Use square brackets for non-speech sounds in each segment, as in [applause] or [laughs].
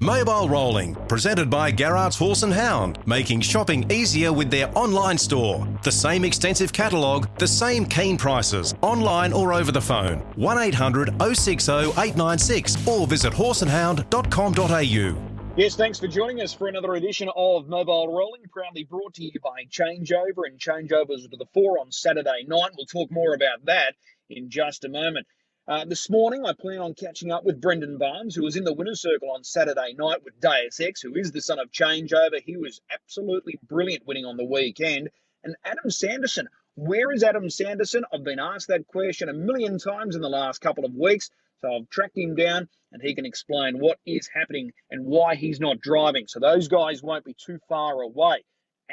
Mobile Rolling, presented by Garrard's Horse and Hound, making shopping easier with their online store. The same extensive catalogue, the same keen prices, online or over the phone. 1800 060 896 or visit horseandhound.com.au. Yes, thanks for joining us for another edition of Mobile Rolling, proudly brought to you by Changeover and Changeovers to the Fore on Saturday night. We'll talk more about that in just a moment. Uh, this morning, I plan on catching up with Brendan Barnes, who was in the winner's circle on Saturday night with Deus Ex, who is the son of Changeover. He was absolutely brilliant winning on the weekend. And Adam Sanderson, where is Adam Sanderson? I've been asked that question a million times in the last couple of weeks. So I've tracked him down and he can explain what is happening and why he's not driving. So those guys won't be too far away.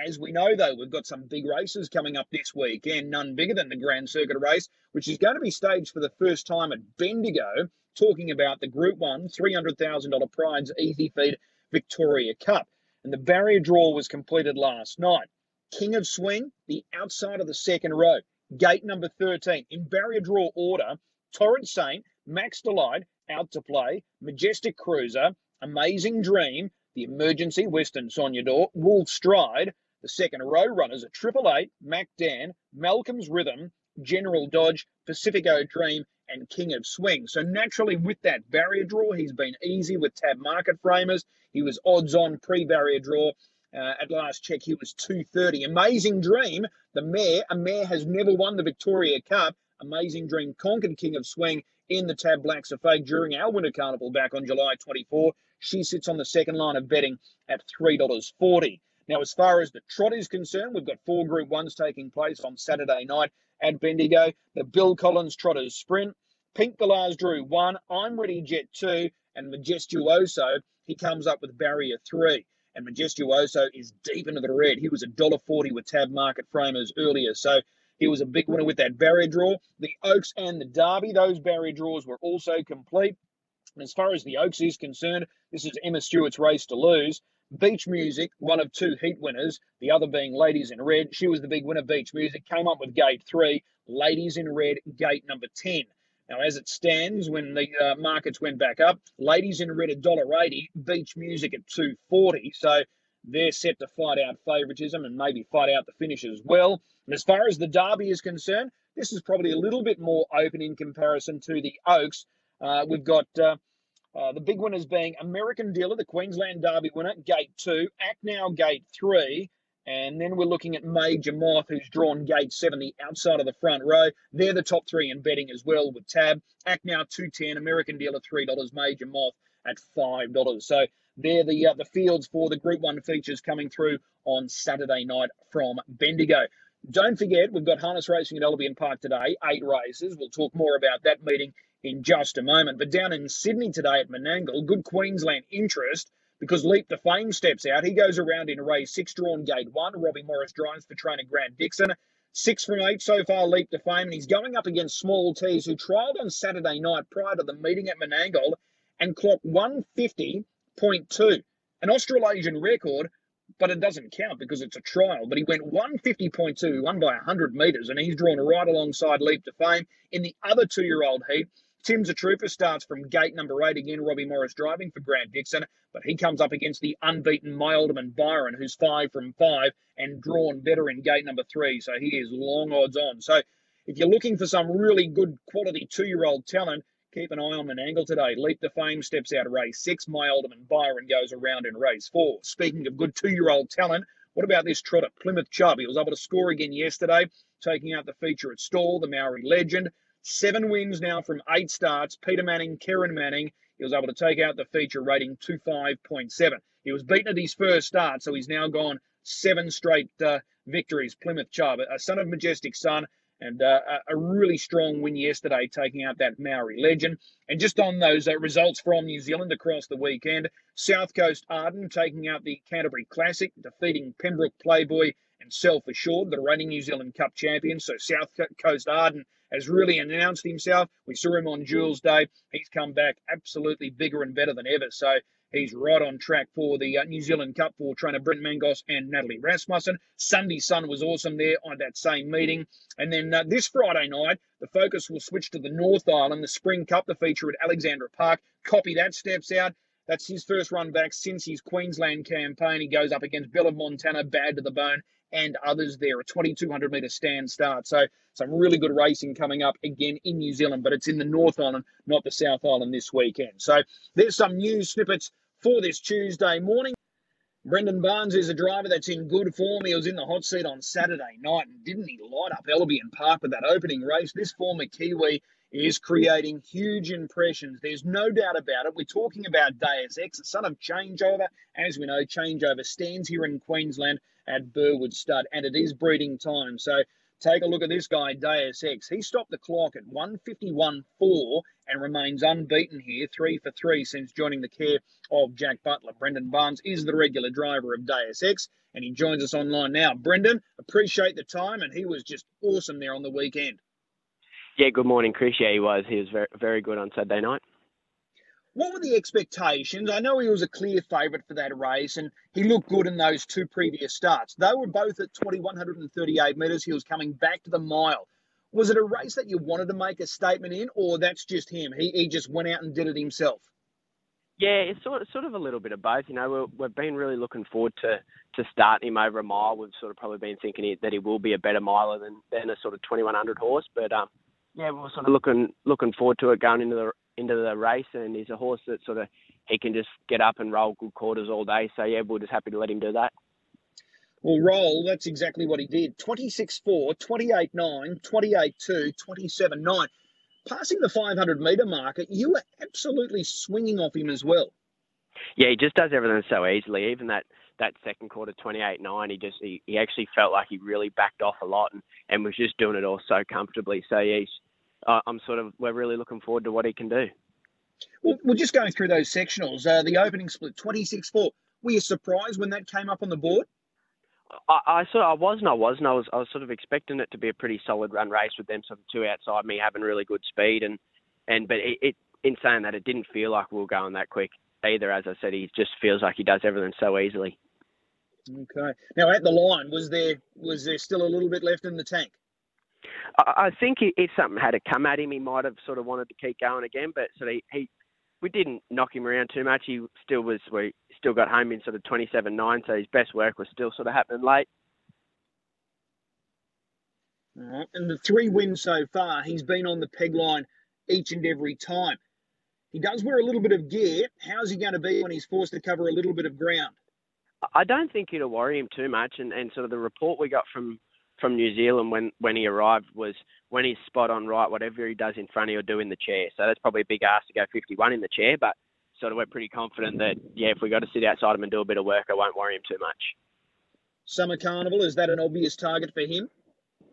As we know, though, we've got some big races coming up this weekend, none bigger than the Grand Circuit race, which is going to be staged for the first time at Bendigo, talking about the Group 1 $300,000 prize Easy Feed Victoria Cup. And the barrier draw was completed last night. King of Swing, the outside of the second row, gate number 13. In barrier draw order, Torrent Saint, Max Delight, out to play, Majestic Cruiser, Amazing Dream, the Emergency, Western Sognador, Wolf Stride, the second row runners are Triple Eight, Mac Dan, Malcolm's Rhythm, General Dodge, Pacifico Dream, and King of Swing. So naturally, with that barrier draw, he's been easy with tab market framers. He was odds on pre-barrier draw. Uh, at last check, he was 230. Amazing Dream, the mare. A mare has never won the Victoria Cup. Amazing Dream conquered King of Swing in the Tab Blacks A Fake during our Winter Carnival back on July 24. She sits on the second line of betting at $3.40. Now, as far as the trot is concerned, we've got four Group 1s taking place on Saturday night at Bendigo. The Bill Collins Trotters Sprint, Pink Galahs Drew 1, I'm Ready Jet 2, and Majestuoso, he comes up with Barrier 3. And Majestuoso is deep into the red. He was $1.40 with tab market framers earlier. So he was a big winner with that barrier draw. The Oaks and the Derby, those barrier draws were also complete. And as far as the Oaks is concerned, this is Emma Stewart's race to lose. Beach Music, one of two heat winners, the other being Ladies in Red. She was the big winner, Beach Music, came up with gate three, Ladies in Red, gate number 10. Now, as it stands, when the uh, markets went back up, Ladies in Red at $1.80, Beach Music at 240 So they're set to fight out favouritism and maybe fight out the finish as well. And as far as the Derby is concerned, this is probably a little bit more open in comparison to the Oaks. Uh, we've got uh, uh, the big winners being American Dealer, the Queensland Derby winner, gate two, Act Now, gate three. And then we're looking at Major Moth, who's drawn gate seven, the outside of the front row. They're the top three in betting as well with Tab. Act Now, 210, American Dealer, $3, Major Moth at $5. So they're the, uh, the fields for the Group 1 features coming through on Saturday night from Bendigo. Don't forget, we've got harness racing at Albion Park today, eight races. We'll talk more about that meeting in just a moment. But down in Sydney today at Menangle, good Queensland interest because Leap to Fame steps out. He goes around in race six, drawn gate one. Robbie Morris drives for trainer Grant Dixon. Six from eight so far, Leap to Fame, and he's going up against Small Tees, who trialled on Saturday night prior to the meeting at Menangle and clocked 150.2, an Australasian record, but it doesn't count because it's a trial. But he went 150.2, won by 100 metres, and he's drawn right alongside Leap to Fame. In the other two year old heat, Tim's a trooper, starts from gate number eight again. Robbie Morris driving for Grant Dixon, but he comes up against the unbeaten My Alderman Byron, who's five from five and drawn better in gate number three. So he is long odds on. So if you're looking for some really good quality two year old talent, keep an eye on Menangle today. Leap to Fame steps out of race six. My Alderman Byron goes around in race four. Speaking of good two year old talent, what about this trotter, Plymouth Chubb? He was able to score again yesterday, taking out the feature at stall, the Maori legend. Seven wins now from eight starts. Peter Manning, Karen Manning. He was able to take out the feature rating 25.7. He was beaten at his first start, so he's now gone seven straight uh, victories. Plymouth Chubb, a son of Majestic Sun, and uh, a really strong win yesterday, taking out that Maori legend. And just on those uh, results from New Zealand across the weekend, South Coast Arden taking out the Canterbury Classic, defeating Pembroke Playboy and Self Assured, the reigning New Zealand Cup champions. So South Coast Arden has really announced himself. We saw him on Jewels Day. He's come back absolutely bigger and better than ever. So he's right on track for the uh, New Zealand Cup for trainer Brent Mangos and Natalie Rasmussen. Sunday Sun was awesome there on that same meeting. And then uh, this Friday night, the focus will switch to the North Island, the Spring Cup, the feature at Alexandra Park. Copy that steps out. That's his first run back since his Queensland campaign. He goes up against Bill of Montana, bad to the bone, and others there. A 2200 metre stand start. So some really good racing coming up again in New Zealand, but it's in the North Island, not the South Island this weekend. So there's some news snippets for this Tuesday morning. Brendan Barnes is a driver that's in good form. He was in the hot seat on Saturday night, and didn't he light up Albion Park with that opening race? This former Kiwi is creating huge impressions. There's no doubt about it. We're talking about Deus Ex, the son of Changeover. As we know, Changeover stands here in Queensland at Burwood Stud, and it is breeding time. So take a look at this guy, Deus Ex. He stopped the clock at 151.4 and remains unbeaten here, three for three since joining the care of Jack Butler. Brendan Barnes is the regular driver of Deus Ex, and he joins us online now. Brendan, appreciate the time, and he was just awesome there on the weekend. Yeah, good morning, Chris. Yeah, he was. He was very, very good on Saturday night. What were the expectations? I know he was a clear favourite for that race, and he looked good in those two previous starts. They were both at 2138 metres. He was coming back to the mile. Was it a race that you wanted to make a statement in, or that's just him? He, he just went out and did it himself. Yeah, it's sort of, sort of a little bit of both. You know, we have been really looking forward to, to starting him over a mile. We've sort of probably been thinking that he will be a better miler than, than a sort of 2100 horse. But um, yeah, we're sort of looking looking forward to it going into the into the race, and he's a horse that sort of he can just get up and roll good quarters all day. So yeah, we're just happy to let him do that. Well, roll, that's exactly what he did. 26-4, 28-9, 28-2, 27-9. Passing the 500 metre marker, you were absolutely swinging off him as well. Yeah, he just does everything so easily. Even that, that second quarter, 28-9, he just he, he actually felt like he really backed off a lot and, and was just doing it all so comfortably. So yeah, he's, uh, I'm sort of we're really looking forward to what he can do. Well, we're just going through those sectionals. Uh, the opening split, 26-4. Were you surprised when that came up on the board? I, I sort of, I wasn't. I wasn't. I was. I was sort of expecting it to be a pretty solid run race with them sort of two outside me having really good speed and and but it, it in saying that it didn't feel like we were going that quick either. As I said, he just feels like he does everything so easily. Okay. Now at the line, was there was there still a little bit left in the tank? I, I think if something had to come at him, he might have sort of wanted to keep going again. But so he, he we didn't knock him around too much. He still was we still got home in sort of 27-9, so his best work was still sort of happening late. And the three wins so far, he's been on the peg line each and every time. He does wear a little bit of gear. How's he going to be when he's forced to cover a little bit of ground? I don't think it'll worry him too much. And, and sort of the report we got from from New Zealand when, when he arrived was when he's spot on right, whatever he does in front, he'll do in the chair. So that's probably a big ask to go 51 in the chair, but sort of we're pretty confident that, yeah, if we got to sit outside him and do a bit of work, I won't worry him too much. Summer Carnival, is that an obvious target for him?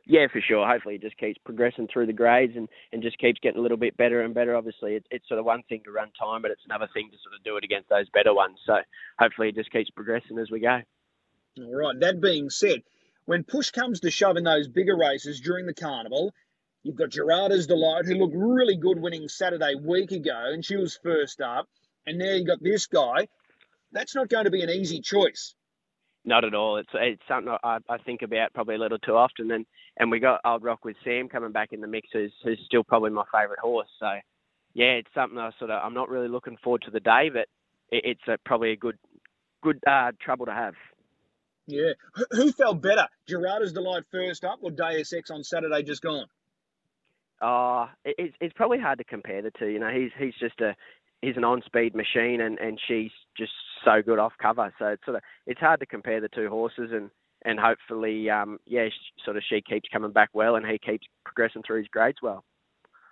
Yeah, for sure. Hopefully, he just keeps progressing through the grades and, and just keeps getting a little bit better and better. Obviously, it, it's sort of one thing to run time, but it's another thing to sort of do it against those better ones. So hopefully, he just keeps progressing as we go. All right. That being said, when push comes to shove in those bigger races during the carnival, you've got Gerarda's Delight, who looked really good winning Saturday week ago, and she was first up. And now you've got this guy. That's not going to be an easy choice. Not at all. It's it's something I, I think about probably a little too often. And and we got Old Rock with Sam coming back in the mix, who's who's still probably my favourite horse. So yeah, it's something I sort of I'm not really looking forward to the day, but it, it's a, probably a good good uh, trouble to have. Yeah. Who felt better, Gerarda's Delight first up or Deus Ex on Saturday just gone? Uh, it's it's probably hard to compare the two. You know, he's he's just a he's an on-speed machine, and, and she's just so good off cover. So it's sort of it's hard to compare the two horses, and and hopefully, um, yeah, sort of she keeps coming back well, and he keeps progressing through his grades well.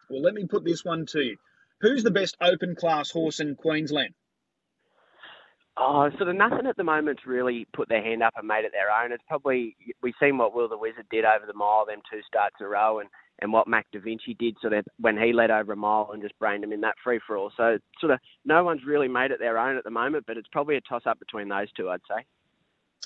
Well, let me put this one to you: Who's the best open class horse in Queensland? Oh, sort of nothing at the moment's really put their hand up and made it their own. It's probably we've seen what Will the Wizard did over the mile, them two starts in a row, and and what Mac Da Vinci did sort of when he led over a mile and just brained him in that free for all. So sort of no one's really made it their own at the moment, but it's probably a toss up between those two, I'd say.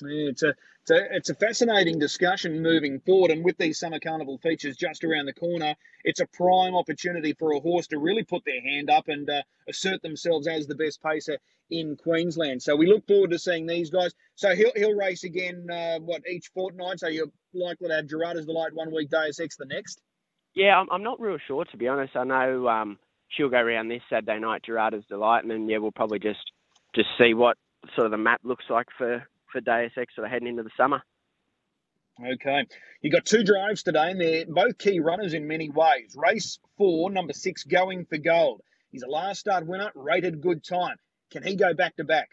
It's a, it's a it's a fascinating discussion moving forward, and with these summer carnival features just around the corner, it's a prime opportunity for a horse to really put their hand up and uh, assert themselves as the best pacer in Queensland. So we look forward to seeing these guys. So he'll he'll race again, uh, what each fortnight. So you're likely to have Gerarda's Delight one week, Deus Ex the next. Yeah, I'm, I'm not real sure to be honest. I know um, she'll go around this Saturday night, Gerarda's Delight, and then yeah, we'll probably just just see what sort of the map looks like for for Deus Ex sort of heading into the summer. Okay. You got two drives today, and they're both key runners in many ways. Race four, number six, going for gold. He's a last start winner, rated good time. Can he go back to back?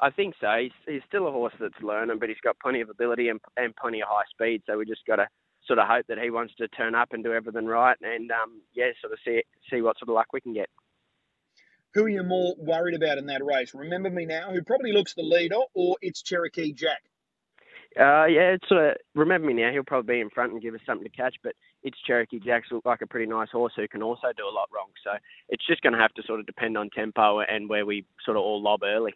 I think so. He's, he's still a horse that's learning, but he's got plenty of ability and, and plenty of high speed. So we just got to sort of hope that he wants to turn up and do everything right, and um, yeah, sort of see see what sort of luck we can get. Who are you more worried about in that race? Remember me now, who probably looks the leader, or it's Cherokee Jack? Uh, yeah, it's uh, remember me now. He'll probably be in front and give us something to catch, but it's Cherokee Jack's look like a pretty nice horse who can also do a lot wrong. So it's just going to have to sort of depend on tempo and where we sort of all lob early.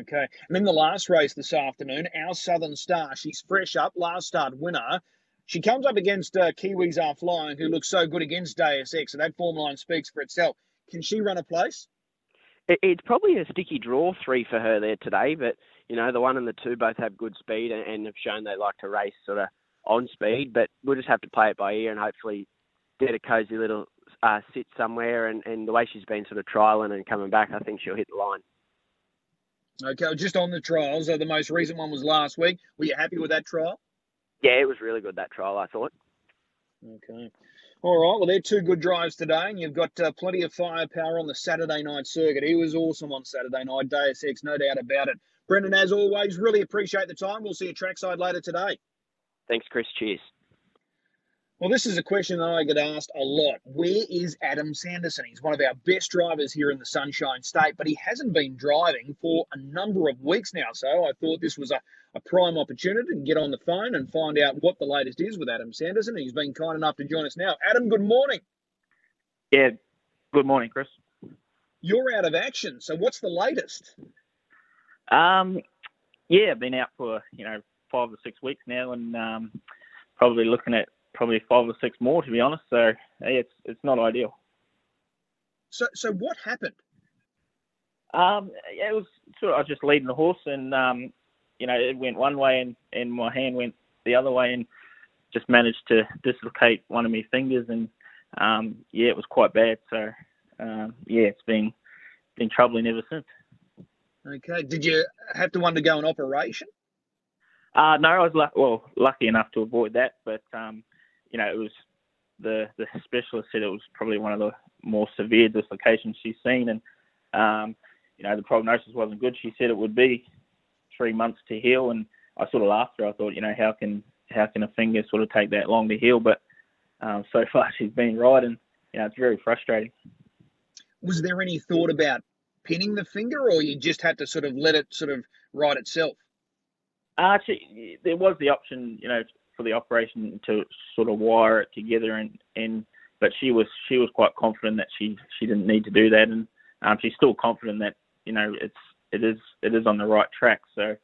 Okay, and then the last race this afternoon, our Southern Star. She's fresh up, last start winner. She comes up against uh, Kiwis Are Flying, who looks so good against Deus Ex, so that form line speaks for itself. Can she run a place? It's probably a sticky draw three for her there today, but you know the one and the two both have good speed and, and have shown they like to race sort of on speed. But we'll just have to play it by ear and hopefully get a cosy little uh, sit somewhere. And, and the way she's been sort of trialing and coming back, I think she'll hit the line. Okay, just on the trials, uh, the most recent one was last week. Were you happy with that trial? Yeah, it was really good that trial. I thought. Okay. All right, well, they're two good drives today, and you've got uh, plenty of firepower on the Saturday night circuit. He was awesome on Saturday night, Deus Ex, no doubt about it. Brendan, as always, really appreciate the time. We'll see you trackside later today. Thanks, Chris. Cheers. Well, this is a question that I get asked a lot. Where is Adam Sanderson? He's one of our best drivers here in the Sunshine State, but he hasn't been driving for a number of weeks now. So I thought this was a, a prime opportunity to get on the phone and find out what the latest is with Adam Sanderson. He's been kind enough to join us now. Adam, good morning. Yeah, good morning, Chris. You're out of action. So what's the latest? Um, yeah, I've been out for you know five or six weeks now, and um, probably looking at probably five or six more to be honest. So hey, it's it's not ideal. So so what happened? Um, yeah, it was sort of I was just leading the horse, and um, you know it went one way, and and my hand went the other way, and just managed to dislocate one of my fingers, and um, yeah, it was quite bad. So um, yeah, it's been been troubling ever since. Okay. Did you have to undergo an operation? Uh, no, I was well lucky enough to avoid that, but um, you know, it was the the specialist said it was probably one of the more severe dislocations she's seen, and um, you know, the prognosis wasn't good. She said it would be three months to heal, and I sort of laughed her. I thought, you know, how can how can a finger sort of take that long to heal? But um, so [laughs] far she's been right, and you know, it's very frustrating. Was there any thought about pinning the finger, or you just had to sort of let it sort of right itself? Actually, there was the option, you know, for the operation to sort of wire it together, and and but she was she was quite confident that she she didn't need to do that, and um, she's still confident that you know it's it is it is on the right track. So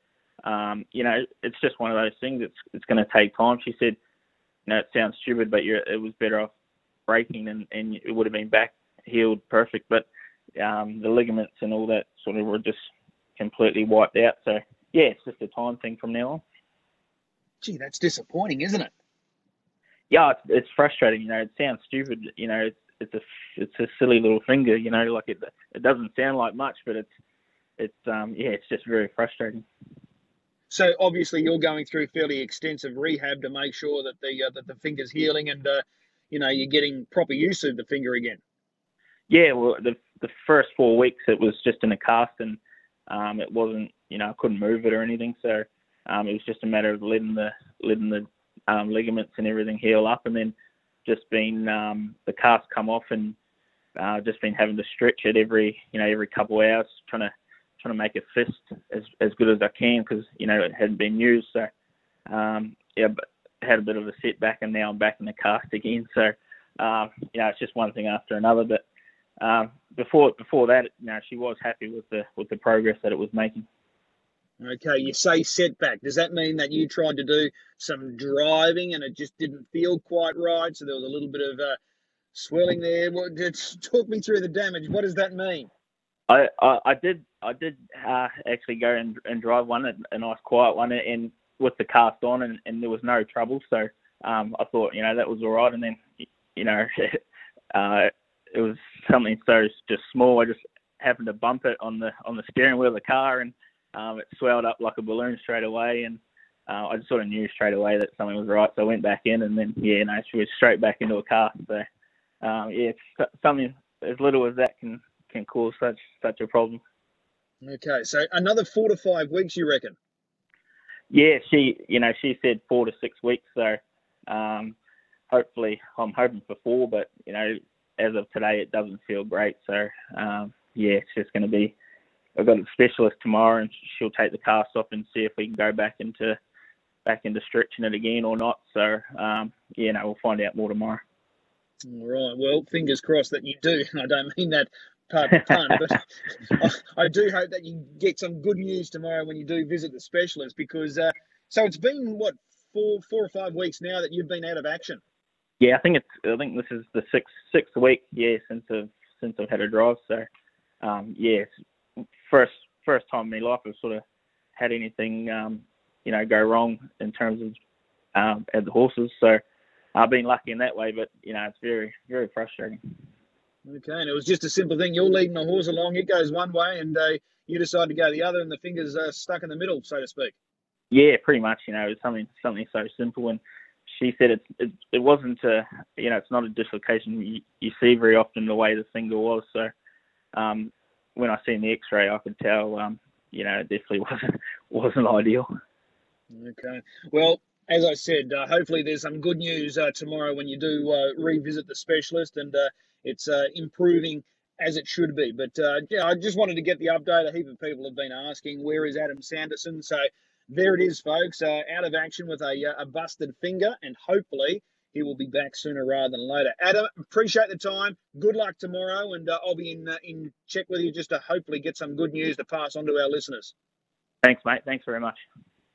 um, you know, it's just one of those things. It's it's going to take time. She said, you know, it sounds stupid, but it was better off breaking, and and it would have been back healed perfect, but um, the ligaments and all that sort of were just completely wiped out. So yeah, it's just a time thing from now on. Gee, that's disappointing, isn't it? Yeah, it's, it's frustrating. You know, it sounds stupid. You know, it's it's a it's a silly little finger. You know, like it it doesn't sound like much, but it's it's um yeah, it's just very frustrating. So obviously, you're going through fairly extensive rehab to make sure that the uh, that the finger's healing and uh, you know you're getting proper use of the finger again. Yeah, well, the the first four weeks it was just in a cast and um, it wasn't you know I couldn't move it or anything, so um, it was just a matter of letting the letting the um, ligaments and everything heal up, and then just been um, the cast come off and uh, just been having to stretch it every you know every couple of hours, trying to trying to make it fist as as good as I can because you know it hadn't been used. So um, yeah, but had a bit of a setback, and now I'm back in the cast again. So uh, you know it's just one thing after another, but. Um, before before that, you know, she was happy with the with the progress that it was making. Okay, you say setback. Does that mean that you tried to do some driving and it just didn't feel quite right? So there was a little bit of uh, swelling there. What, talk me through the damage. What does that mean? I, I, I did I did uh, actually go and, and drive one, a nice quiet one, and with the cast on, and, and there was no trouble. So um, I thought you know that was all right, and then you know [laughs] uh, it was something so just small. I just happened to bump it on the on the steering wheel of the car, and um, it swelled up like a balloon straight away. And uh, I just sort of knew straight away that something was right, so I went back in, and then yeah, no, she was straight back into a car. So um, yeah, it's something as little as that can can cause such such a problem. Okay, so another four to five weeks, you reckon? Yeah, she, you know, she said four to six weeks. So, um, hopefully, I'm hoping for four, but you know, as of today, it doesn't feel great. So, um, yeah, it's just going to be. I've got a specialist tomorrow, and she'll take the cast off and see if we can go back into back into stretching it again or not. So, um, yeah, no, we'll find out more tomorrow. All right. Well, fingers crossed that you do. [laughs] I don't mean that pun, pun but [laughs] I, I, do hope that you get some good news tomorrow when you do visit the specialist because uh, so it's been what four four or five weeks now that you've been out of action. Yeah, I think it's I think this is the sixth sixth week yeah since I've since I've had a drive. So um, yeah, first first time in my life I've sort of had anything um, you know go wrong in terms of um, at the horses. So I've been lucky in that way, but you know it's very very frustrating. Okay, and it was just a simple thing. You're leading the horse along; it goes one way, and uh, you decide to go the other, and the fingers are stuck in the middle, so to speak. Yeah, pretty much. You know, it's something something so simple. And she said it it, it wasn't a you know it's not a dislocation you, you see very often the way the finger was. So um, when I seen the X-ray, I could tell um, you know it definitely [laughs] wasn't wasn't ideal. Okay. Well, as I said, uh, hopefully there's some good news uh, tomorrow when you do uh, revisit the specialist, and uh, it's uh, improving as it should be. But uh, yeah, I just wanted to get the update. A heap of people have been asking where is Adam Sanderson. So there it is, folks. out of action with a, a busted finger, and hopefully he will be back sooner rather than later. Adam, appreciate the time. Good luck tomorrow, and uh, I'll be in uh, in check with you just to hopefully get some good news to pass on to our listeners. Thanks, mate. Thanks very much.